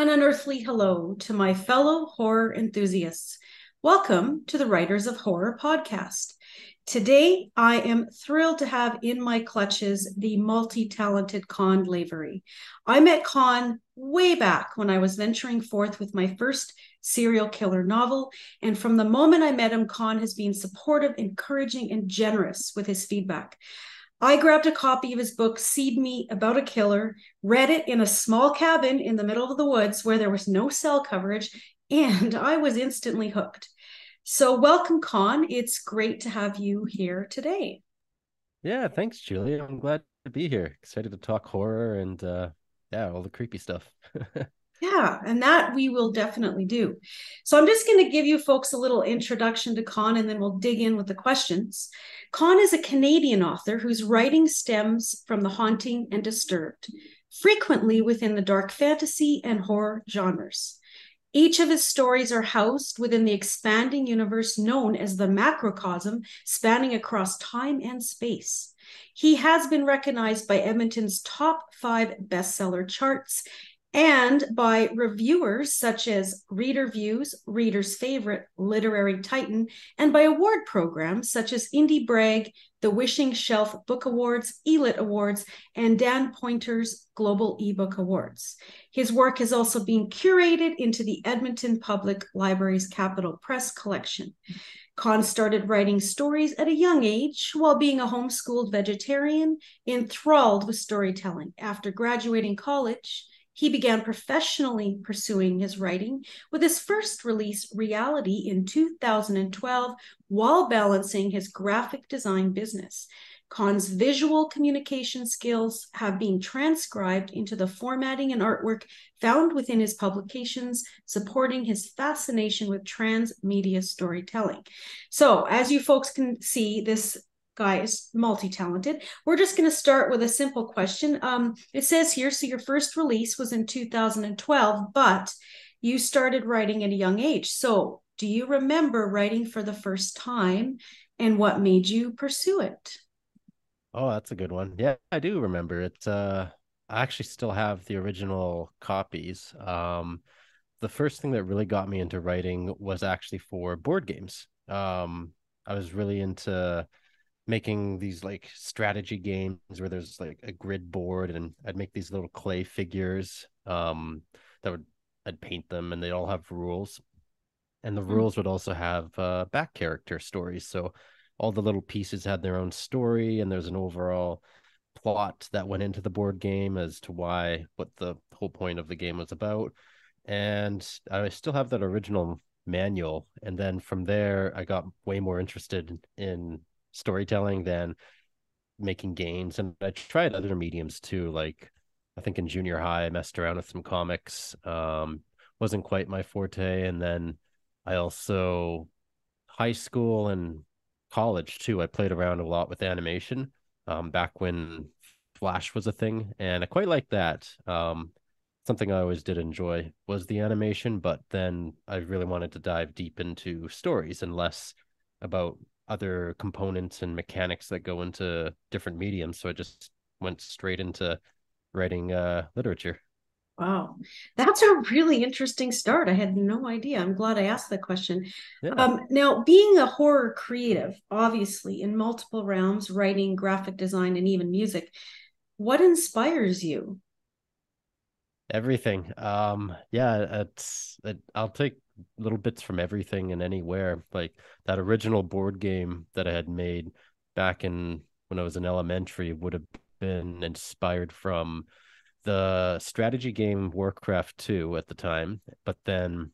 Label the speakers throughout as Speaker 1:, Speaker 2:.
Speaker 1: an unearthly hello to my fellow horror enthusiasts. Welcome to the Writers of Horror podcast. Today, I am thrilled to have in my clutches the multi talented Konn Lavery. I met Konn way back when I was venturing forth with my first serial killer novel. And from the moment I met him, Konn has been supportive, encouraging, and generous with his feedback. I grabbed a copy of his book, Seed Me About a Killer, read it in a small cabin in the middle of the woods where there was no cell coverage, and I was instantly hooked. So, welcome, Konn. It's great to have you here today.
Speaker 2: Yeah, thanks, Julie. I'm glad to be here. Excited to talk horror and uh yeah, all the creepy stuff.
Speaker 1: Yeah, and that we will definitely do. So I'm just going to give you folks a little introduction to Konn and then we'll dig in with the questions. Konn is a Canadian author whose writing stems from the haunting and disturbed, frequently within the dark fantasy and horror genres. Each of his stories are housed within the expanding universe known as the macrocosm, spanning across time and space. He has been recognized by Edmonton's top five bestseller charts and by reviewers such as Reader Views, Reader's Favorite, Literary Titan, and by award programs such as IndieBRAG, the Wishing Shelf Book Awards, ELIT Awards, and Dan Poynter's Global eBook Awards. His work has also been curated into the Edmonton Public Library's Capital Press collection. Konn started writing stories at a young age while being a homeschooled vegetarian, enthralled with storytelling. After graduating college, he began professionally pursuing his writing with his first release, Reality, in 2012, while balancing his graphic design business. Konn's visual communication skills have been transcribed into the formatting and artwork found within his publications, supporting his fascination with transmedia storytelling. So, as you folks can see, this guy is multi-talented. We're just going to start with a simple question. Um, it says here, so your first release was in 2012, but you started writing at a young age. So do you remember writing for the first time and what made you pursue it?
Speaker 2: Oh, that's a good one. Yeah, I do remember it. Uh, I actually still have the original copies. Um, the first thing that really got me into writing was actually for board games. Um, I was really into making these like strategy games where there's like a grid board and I'd make these little clay figures um that would I'd paint them and they all have rules. And the mm. rules would also have uh back character stories. So all the little pieces had their own story and there's an overall plot that went into the board game as to why what the whole point of the game was about. And I still have that original manual and then from there I got way more interested in storytelling than making games. And I tried other mediums too. Like I think in junior high, I messed around with some comics. Um, wasn't quite my forte. And then I also high school and college too. I played around a lot with animation. Um, back when Flash was a thing, and I quite like that. Um, something I always did enjoy was the animation, but then I really wanted to dive deep into stories and less about other components and mechanics that go into different mediums. So I just went straight into writing uh, literature.
Speaker 1: Wow, that's a really interesting start. I had no idea. I'm glad I asked that question. Yeah. Um, now, being a horror creative, obviously in multiple realms, writing, graphic design, and even music, what inspires you?
Speaker 2: Everything. Um, yeah, it's. It, I'll take little bits from everything and anywhere. Like that original board game that I had made back in when I was in elementary would have been inspired from the strategy game Warcraft 2 at the time, but then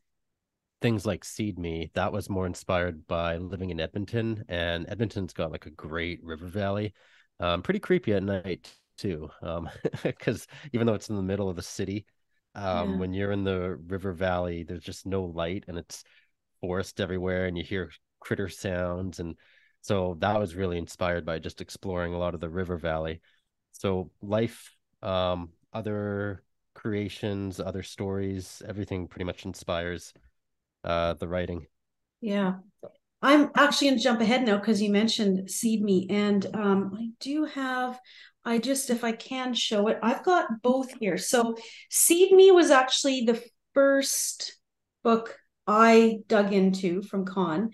Speaker 2: things like Seed Me, that was more inspired by living in Edmonton, and Edmonton's got like a great river valley. Um, pretty creepy at night too, um, because even though it's in the middle of the city, um, yeah. when you're in the river valley there's just no light and it's forest everywhere and you hear critter sounds. And so that was really inspired by just exploring a lot of the river valley. So life um, other creations other stories everything pretty much inspires uh, the writing.
Speaker 1: Yeah i'm actually going to jump ahead now because you mentioned seed me and um, i do have I just, if I can show it, I've got both here. So Seed Me was actually the first book I dug into from Konn.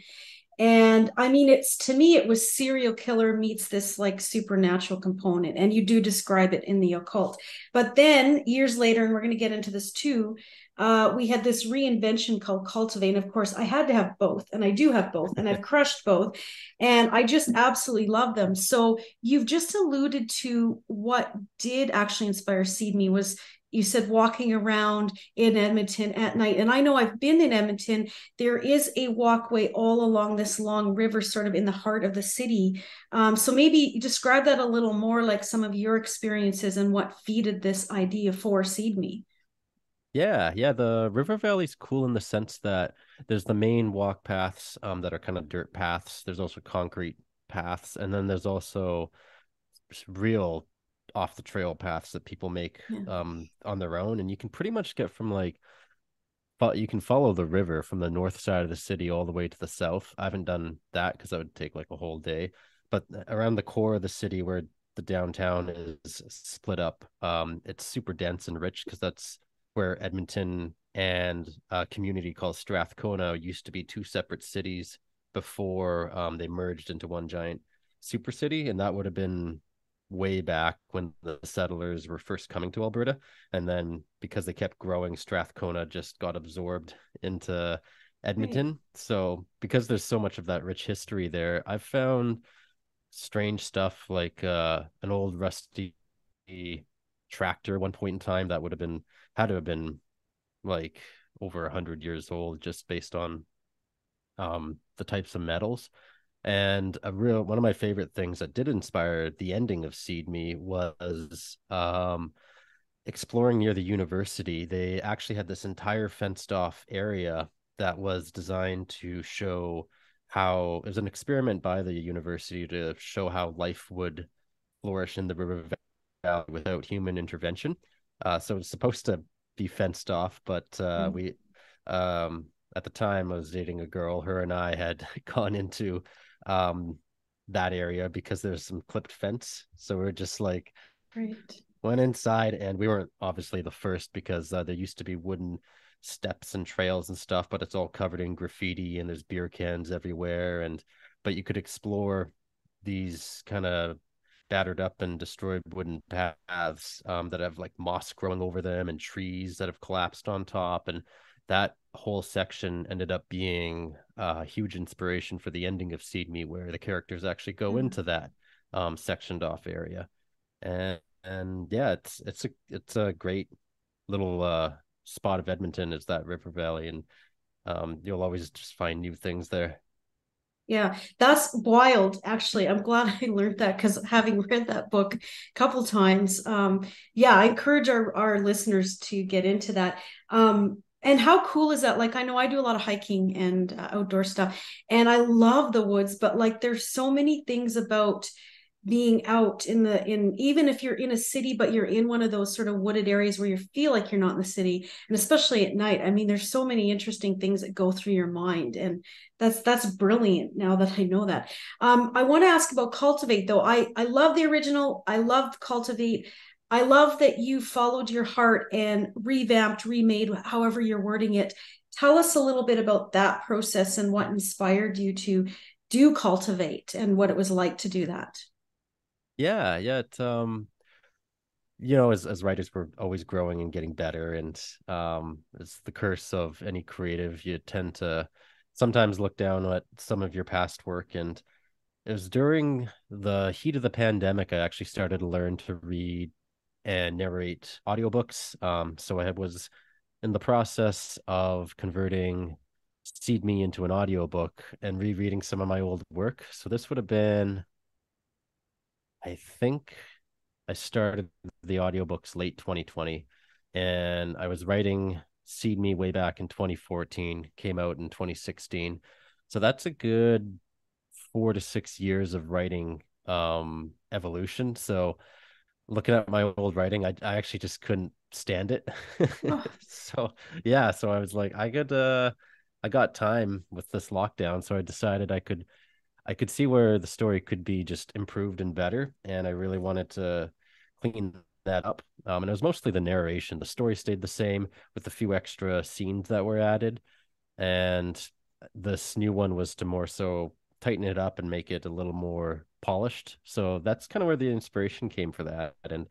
Speaker 1: And I mean, it's to me, it was serial killer meets this like supernatural component. And you do describe it in the occult. But then years later, and we're going to get into this too, uh, we had this reinvention called Cultivate. And of course, I had to have both, and I do have both, and I've crushed both. And I just absolutely love them. So you've just alluded to what did actually inspire Seed Me was you said walking around in Edmonton at night. And I know I've been in Edmonton. There is a walkway all along this long river, sort of in the heart of the city. Um, so maybe describe that a little more, like some of your experiences and what feeded this idea for Seed Me.
Speaker 2: Yeah, yeah. The river valley's cool in the sense that there's the main walk paths um, that are kind of dirt paths. There's also concrete paths, and then there's also real off the trail paths that people make yeah. um on their own and you can pretty much get from like you can follow the river from the north side of the city all the way to the south i haven't done that because that would take like a whole day but around the core of the city where the downtown is split up um it's super dense and rich because that's where edmonton and a community called strathcona used to be two separate cities before um, they merged into one giant super city and that would have been way back when the settlers were first coming to Alberta. And then because they kept growing, Strathcona just got absorbed into Edmonton. Right. So because there's so much of that rich history there, I've found strange stuff like uh, an old rusty tractor one point in time that would have been had to have been like over a hundred years old just based on um the types of metals and a real one of my favorite things that did inspire the ending of Seed Me was um, exploring near the university. They actually had this entire fenced off area that was designed to show how it was an experiment by the university to show how life would flourish in the river valley without human intervention. Uh, so it's supposed to be fenced off, but uh, mm. we um, at the time I was dating a girl. Her and I had gone into um that area because there's some clipped fence. So we are just like
Speaker 1: right.
Speaker 2: went inside and we weren't obviously the first because uh, there used to be wooden steps and trails and stuff, but it's all covered in graffiti and there's beer cans everywhere and but you could explore these kind of battered up and destroyed wooden paths um, that have like moss growing over them and trees that have collapsed on top and that whole section ended up being a huge inspiration for the ending of Seed Me, where the characters actually go mm-hmm. into that um, sectioned off area, and and yeah, it's it's a it's a great little uh, spot of Edmonton is that River Valley, and um, you'll always just find new things there.
Speaker 1: Yeah, that's wild. Actually, I'm glad I learned that because having read that book a couple times, um, yeah, I encourage our, our listeners to get into that. Um, and how cool is that like i know i do a lot of hiking and uh, outdoor stuff and i love the woods but like there's so many things about being out in the in even if you're in a city but you're in one of those sort of wooded areas where you feel like you're not in the city and especially at night i mean there's so many interesting things that go through your mind and that's that's brilliant now that i know that um i want to ask about cultivate though i i love the original i love cultivate I love that you followed your heart and revamped, remade, however you're wording it. Tell us a little bit about that process and what inspired you to do cultivate and what it was like to do that.
Speaker 2: Yeah, yeah. It, um, you know, as as writers, we're always growing and getting better, and um, it's the curse of any creative. You tend to sometimes look down at some of your past work and it was during the heat of the pandemic i actually started to learn to read and narrate audiobooks. Um, so I was in the process of converting Seed Me into an audiobook and rereading some of my old work. So this would have been, I think I started the audiobooks late 2020 and I was writing Seed Me way back in 2014, came out in 2016. So that's a good four to six years of writing um evolution. So looking at my old writing, I, I actually just couldn't stand it. So yeah, so I was like, I could uh I got time with this lockdown, so I decided I could I could see where the story could be just improved and better. And I really wanted to clean that up. Um, and it was mostly the narration. The story stayed the same with a few extra scenes that were added. And this new one was to more so tighten it up and make it a little more polished. So that's kind of where the inspiration came for that. And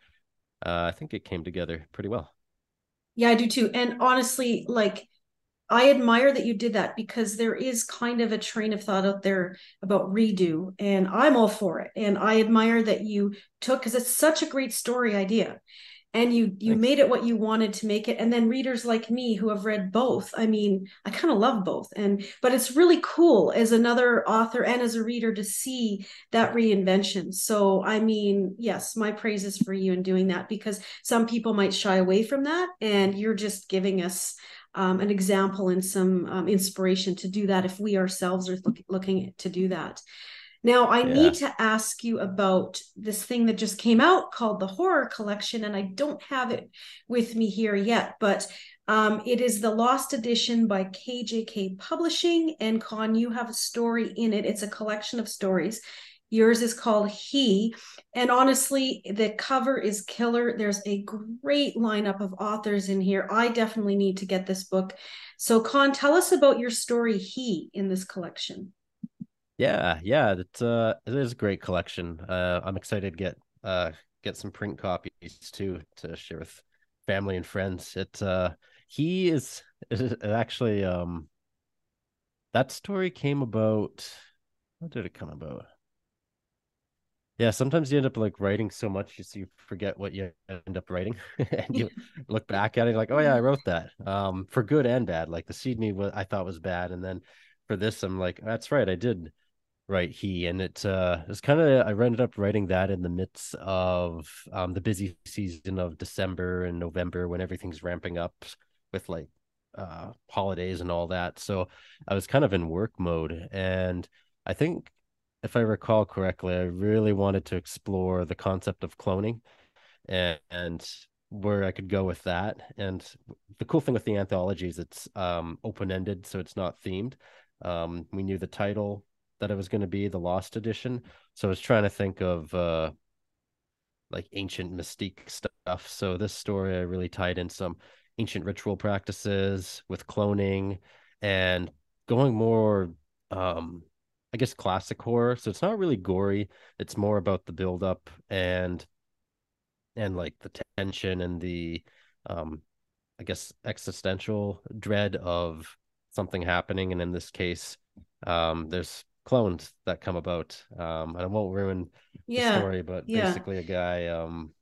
Speaker 2: uh, I think it came together pretty well.
Speaker 1: Yeah, I do too. And honestly, like I admire that you did that because there is kind of a train of thought out there about redo, and I'm all for it. And I admire that you took because it's such a great story idea and you you Thanks. made it what you wanted to make it and then readers like me who have read both i mean i kind of love both and but it's really cool as another author and as a reader to see that reinvention so i mean yes my praises for you in doing that because some people might shy away from that and you're just giving us um, an example and some um, inspiration to do that if we ourselves are look, looking to do that now, I yeah. need to ask you about this thing that just came out called the Horror Collection, and I don't have it with me here yet, but um, it is the Lost Edition by KJK Publishing. And Konn, you have a story in it. It's a collection of stories. Yours is called He. And honestly, the cover is killer. There's a great lineup of authors in here. I definitely need to get this book. So, Konn, tell us about your story, He, in this collection.
Speaker 2: Yeah, yeah, it's uh it is a great collection. Uh I'm excited to get uh get some print copies too to share with family and friends. It uh he is it actually um that story came about how did it come about? Yeah, sometimes you end up like writing so much you, you forget what you end up writing, and you look back at it like, oh yeah, I wrote that. Um, for good and bad. Like the Seed me was I thought was bad, and then for this, I'm like, that's right, I did write he and it uh it's kind of i ended up writing that in the midst of um the busy season of december and november when everything's ramping up with like uh holidays and all that so i was kind of in work mode and i think if i recall correctly i really wanted to explore the concept of cloning and, and where i could go with that and the cool thing with the anthology is it's um open-ended so it's not themed um we knew the title that it was going to be the Lost Edition. So I was trying to think of uh, like ancient mystique stuff. So this story I really tied in some ancient ritual practices with cloning and going more um I guess classic horror. So it's not really gory. It's more about the build up and and like the tension and the um I guess existential dread of something happening. And in this case, um there's clones that come about. Um, and I won't ruin yeah. the story, but yeah. basically a guy um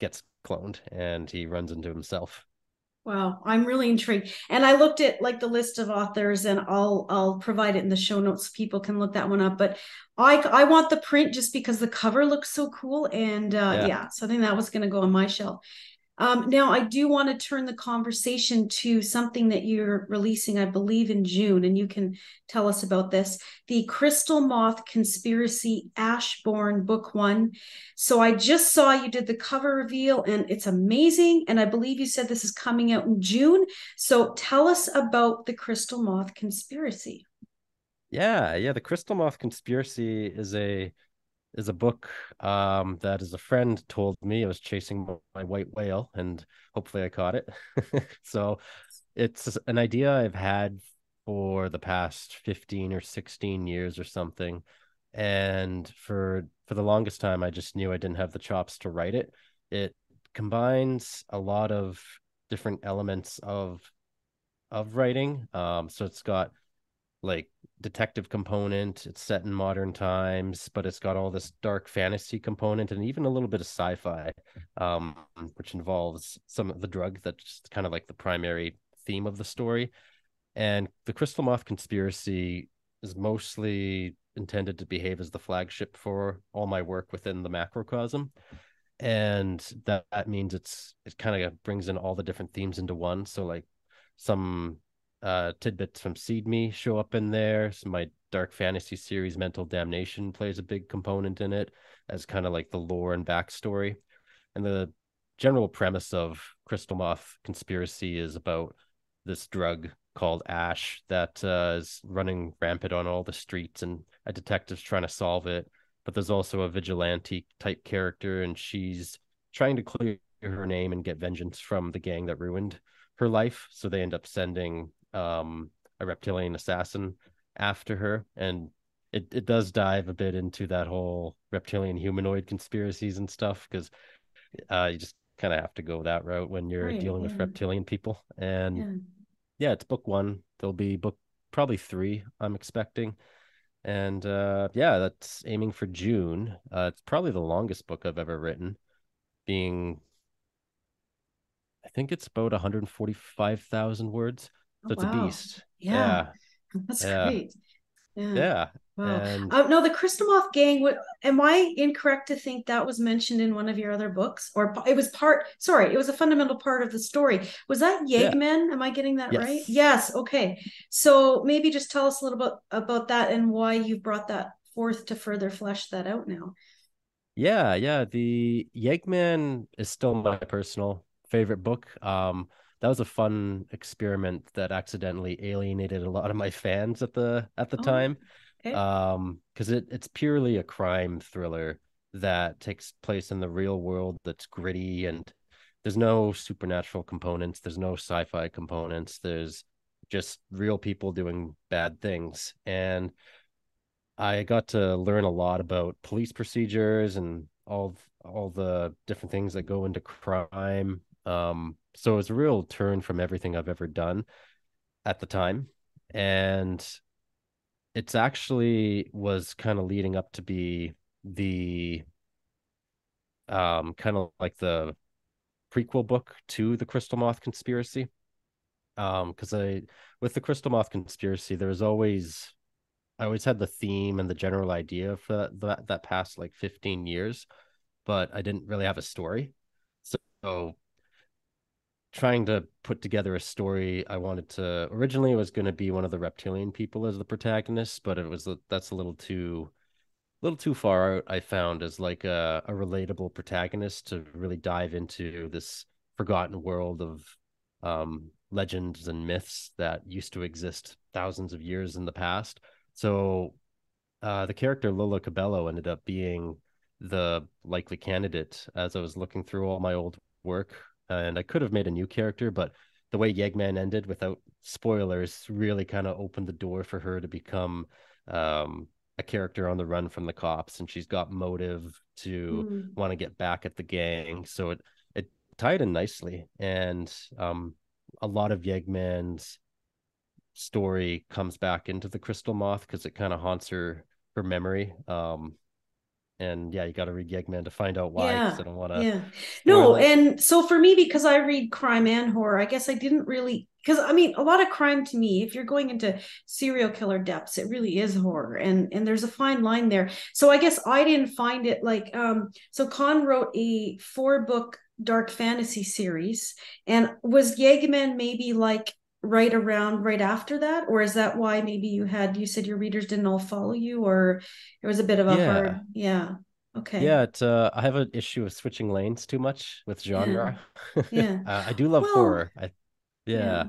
Speaker 2: gets cloned and he runs into himself.
Speaker 1: Wow, I'm really intrigued. And I looked at like the list of authors and I'll I'll provide it in the show notes. People can look that one up. But I I want the print just because the cover looks so cool. And uh yeah, yeah so I think that was gonna go on my shelf. Um, now, I do want to turn the conversation to something that you're releasing, I believe, in June, and you can tell us about this the Crystal Moth Conspiracy Ash Born Book One. So, I just saw you did the cover reveal, and it's amazing. And I believe you said this is coming out in June. So, tell us about the Crystal Moth Conspiracy.
Speaker 2: Yeah, yeah. The Crystal Moth Conspiracy is a is a book um, that is a friend told me I was chasing my white whale and hopefully I caught it. so it's an idea I've had for the past 15 or 16 years or something. And for for the longest time I just knew I didn't have the chops to write it. It combines a lot of different elements of of writing. Um, so it's got like detective component. It's set in modern times, but it's got all this dark fantasy component and even a little bit of sci-fi, um, which involves some of the drug that's kind of like the primary theme of the story. And the Crystal Moth conspiracy is mostly intended to behave as the flagship for all my work within the macrocosm. And that, that means it's it kind of brings in all the different themes into one. So like some uh, tidbits from Seed Me show up in there. So my dark fantasy series, Mental Damnation, plays a big component in it as kind of like the lore and backstory. And the general premise of Crystal Moth Conspiracy is about this drug called Ash that uh, is running rampant on all the streets, and a detective's trying to solve it. But there's also a vigilante type character, and she's trying to clear her name and get vengeance from the gang that ruined her life. So they end up sending um, a reptilian assassin after her, and it it does dive a bit into that whole reptilian humanoid conspiracies and stuff because uh, you just kind of have to go that route when you're right, dealing yeah. with reptilian people. And yeah. yeah, it's book one. There'll be book probably three. I'm expecting. And uh, yeah, that's aiming for June. Uh, it's probably the longest book I've ever written, being I think it's about 145,000 words. Oh, it's wow. a beast.
Speaker 1: Yeah. yeah. That's yeah. great.
Speaker 2: Yeah. yeah.
Speaker 1: Wow. And... Uh, no, the Crystal Moth Gang. What, am I incorrect to think that was mentioned in one of your other books, or it was part? Sorry, it was a fundamental part of the story. Was that Yegman? Yeah. Am I getting that yes. right? Yes. Okay. So maybe just tell us a little bit about that and why you brought that forth to further flesh that out now.
Speaker 2: Yeah, yeah. The Yegman is still my personal favorite book. Um, that was a fun experiment that accidentally alienated a lot of my fans at the at the oh, time. Okay. Um, because it it's purely a crime thriller that takes place in the real world that's gritty and there's no supernatural components, there's no sci-fi components, there's just real people doing bad things. And I got to learn a lot about police procedures and all all the different things that go into crime um, so it was a real turn from everything I've ever done at the time. And it's actually was kind of leading up to be the um kind of like the prequel book to the Crystal Moth conspiracy. Um, because I with the Crystal Moth conspiracy, there was always I always had the theme and the general idea for that that past like 15 years, but I didn't really have a story. So trying to put together a story i wanted to originally it was going to be one of the reptilian people as the protagonist but it was that's a little too a little too far out i found as like a, a relatable protagonist to really dive into this forgotten world of um, legends and myths that used to exist thousands of years in the past. So uh, the character lola cabello ended up being the likely candidate as i was looking through all my old work and I could have made a new character, but the way Yegman ended without spoilers really kind of opened the door for her to become um, a character on the run from the cops, and she's got motive to mm. want to get back at the gang. So it it tied in nicely, and um, a lot of Yegman's story comes back into the Crystal Moth because it kind of haunts her her memory. Um, and yeah, you got to read Yegman to find out why. Yeah, I don't want to.
Speaker 1: Yeah. No, and so for me, because I read crime and horror, I guess I didn't really because I mean, a lot of crime to me, if you're going into serial killer depths, it really is horror, and and there's a fine line there. So I guess I didn't find it like um. So Konn wrote a four book dark fantasy series, and was Yegman maybe like right around right after that? Or is that why maybe you had you said your readers didn't all follow you or it was a bit of a yeah. hard yeah okay.
Speaker 2: Yeah it, uh, i have an issue of switching lanes too much with genre.
Speaker 1: Yeah, yeah.
Speaker 2: uh, i do love well, horror. I, yeah. yeah.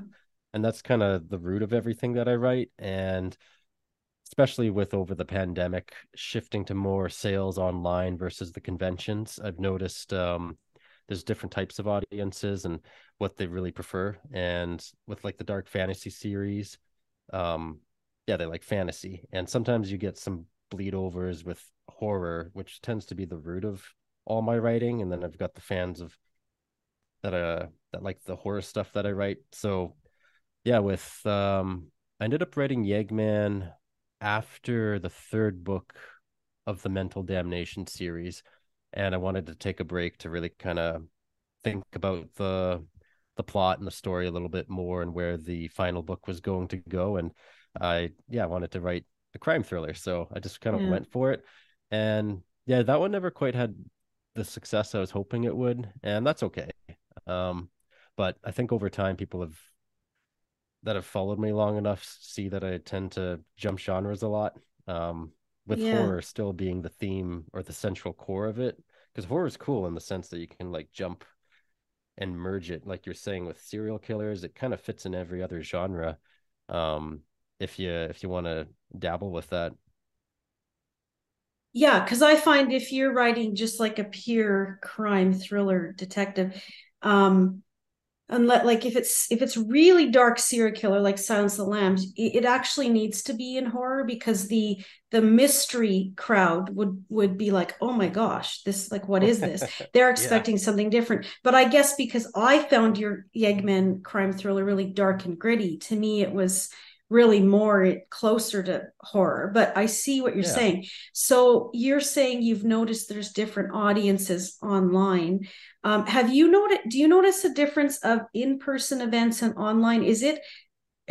Speaker 2: And that's kind of the root of everything that i write. And especially with over the pandemic shifting to more sales online versus the conventions i've noticed um there's different types of audiences and what they really prefer. And with like the dark fantasy series um yeah they like fantasy. And sometimes you get some bleed overs with horror which tends to be the root of all my writing. And then i've got the fans of that uh that like the horror stuff that i write. So yeah with um i ended up writing yegman after the third book of the mental damnation series and I wanted to take a break to really kind of think about the the plot and the story a little bit more and where the final book was going to go. And I yeah, I wanted to write a crime thriller, so I just kind of yeah. went for it. And yeah, that one never quite had the success I was hoping it would, and that's okay. Um, but I think over time, people have that have followed me long enough see that I tend to jump genres a lot. Um, with yeah. horror still being the theme or the central core of it because horror is cool in the sense that you can like jump and merge it like you're saying with serial killers it kind of fits in every other genre um if you if you want to dabble with that
Speaker 1: Yeah, because I find if you're writing just like a pure crime thriller detective, um, unless like if it's if it's really dark serial killer like Silence of the Lambs, it, it actually needs to be in horror because the the mystery crowd would would be like, oh my gosh, this like what is this? They're expecting yeah. something different. But I guess because I found your Yegman crime thriller really dark and gritty, to me it was really more closer to horror but i see what you're yeah. saying. So you're saying you've noticed there's different audiences online. Um, have you noticed do you notice a difference of in-person events and online? Is it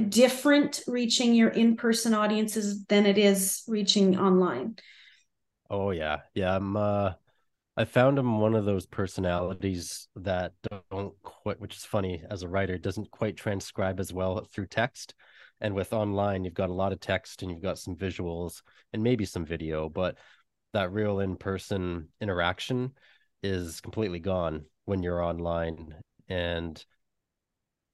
Speaker 1: different reaching your in-person audiences than it is reaching online?
Speaker 2: Oh yeah. Yeah i'm uh I found him one of those personalities that don't quite, which is funny as a writer, doesn't quite transcribe as well through text. And with online, you've got a lot of text and you've got some visuals and maybe some video, but that real in person interaction is completely gone when you're online. And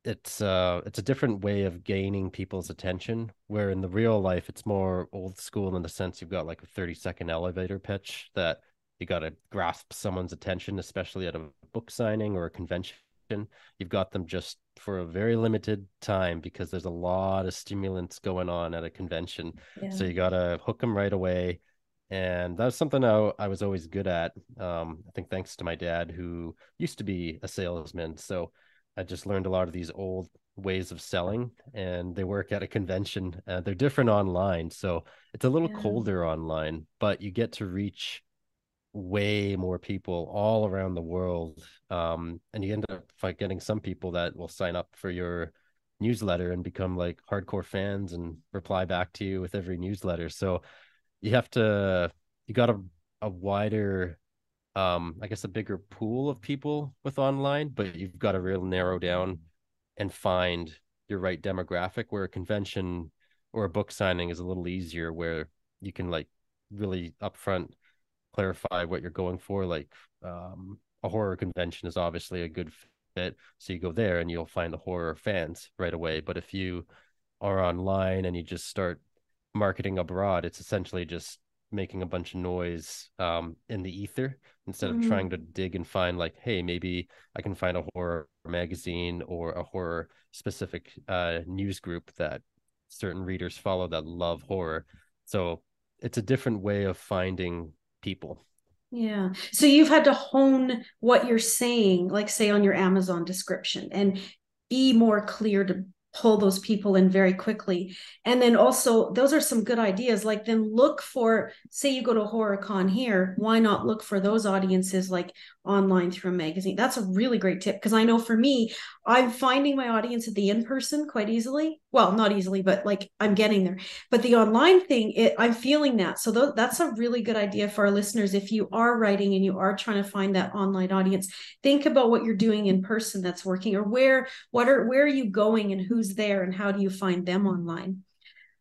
Speaker 2: it's uh it's a different way of gaining people's attention where in the real life it's more old school in the sense you've got like a 30 second elevator pitch that you got to grasp someone's attention especially at a book signing or a convention you've got them just for a very limited time because there's a lot of stimulants going on at a convention. Yeah. So you got to hook them right away. And that was something I, I was always good at. Um, I think thanks to my dad, who used to be a salesman. So I just learned a lot of these old ways of selling and they work at a convention. Uh, they're different online. So it's a little yeah. colder online, but you get to reach way more people all around the world um, and you end up like getting some people that will sign up for your newsletter and become like hardcore fans and reply back to you with every newsletter. So you have to you got a, a wider um i guess a bigger pool of people with online but you've got to real narrow down and find your right demographic where a convention or a book signing is a little easier where you can like really upfront clarify what you're going for. Like um, a horror convention is obviously a good fit, so you go there and you'll find the horror fans right away. But if you are online and you just start marketing abroad, it's essentially just making a bunch of noise um, in the ether instead of mm-hmm. trying to dig and find like hey maybe i can find a horror magazine or a horror specific uh, news group that certain readers follow that love horror so it's a different way of finding people.
Speaker 1: Yeah. So you've had to hone what you're saying, like say on your Amazon description, and be more clear to pull those people in very quickly. And then also, those are some good ideas. Like, then look for, say, you go to HorrorCon here, why not look for those audiences like online through a magazine? That's a really great tip because I know for me, I'm finding my audience at the in person quite easily. Well, not easily, but like I'm getting there. But the online thing, it, I'm feeling that. So th- that's a really good idea for our listeners. If you are writing and you are trying to find that online audience, think about what you're doing in person that's working, or where what are where are you going and who's there and how do you find them online.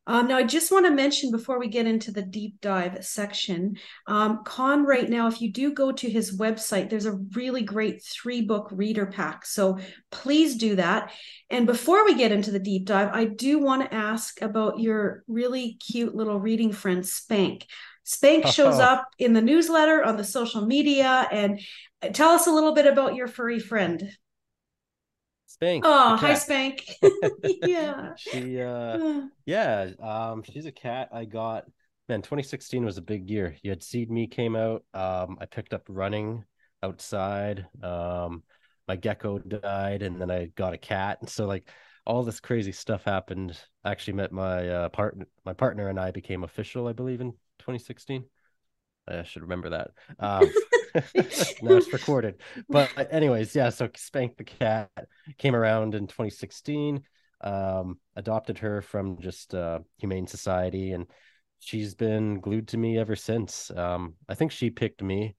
Speaker 1: Um, now, I just want to mention before we get into the deep dive section, um, Konn right now, if you do go to his website, there's a really great three book reader pack. So please do that. And before we get into the deep dive, I do want to ask about your really cute little reading friend, Spank. Spank shows up in the newsletter on the social media. And tell us a little bit about your furry friend.
Speaker 2: Spank.
Speaker 1: Oh, hi Spank. yeah.
Speaker 2: She uh yeah, um she's a cat I got man 2016 was a big year. You had Seed Me came out. Um I picked up running outside. Um my gecko died and then I got a cat. And so like all this crazy stuff happened. I actually met my uh partner my partner and I became official, I believe, in 2016. I should remember that. Um, now it's recorded. But anyways, yeah. So Spank the cat came around in 2016. Um, adopted her from just uh, Humane Society, and she's been glued to me ever since. Um, I think she picked me,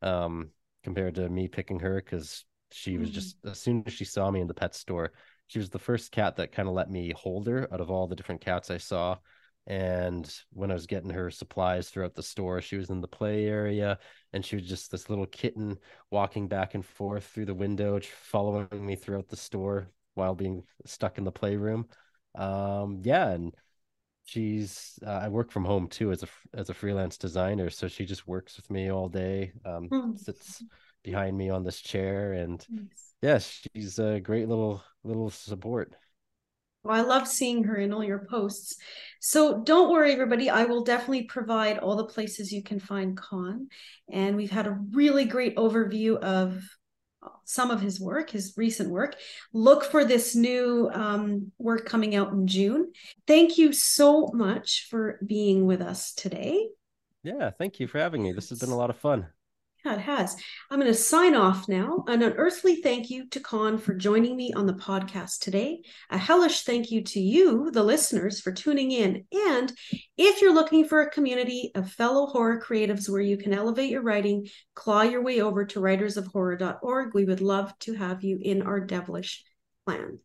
Speaker 2: um, compared to me picking her, because she was mm-hmm. just as soon as she saw me in the pet store, she was the first cat that kind of let me hold her out of all the different cats I saw. And when I was getting her supplies throughout the store, she was in the play area and she was just this little kitten walking back and forth through the window, following me throughout the store while being stuck in the playroom. Um, yeah. And she's uh, I work from home too as a as a freelance designer, so she just works with me all day. Um, mm. sits behind me on this chair, and nice. yeah, she's a great little little support.
Speaker 1: Well, I love seeing her in all your posts. So don't worry, everybody. I will definitely provide all the places you can find Konn. And we've had a really great overview of some of his work, his recent work. Look for this new um, work coming out in June. Thank you so much for being with us today.
Speaker 2: Yeah, thank you for having me. This has been a lot of fun.
Speaker 1: Yeah, it has. I'm going to sign off now. An unearthly thank you to Konn for joining me on the podcast today. A hellish thank you to you, the listeners, for tuning in. And if you're looking for a community of fellow horror creatives where you can elevate your writing, claw your way over to writersofhorror.org. We would love to have you in our devilish clan.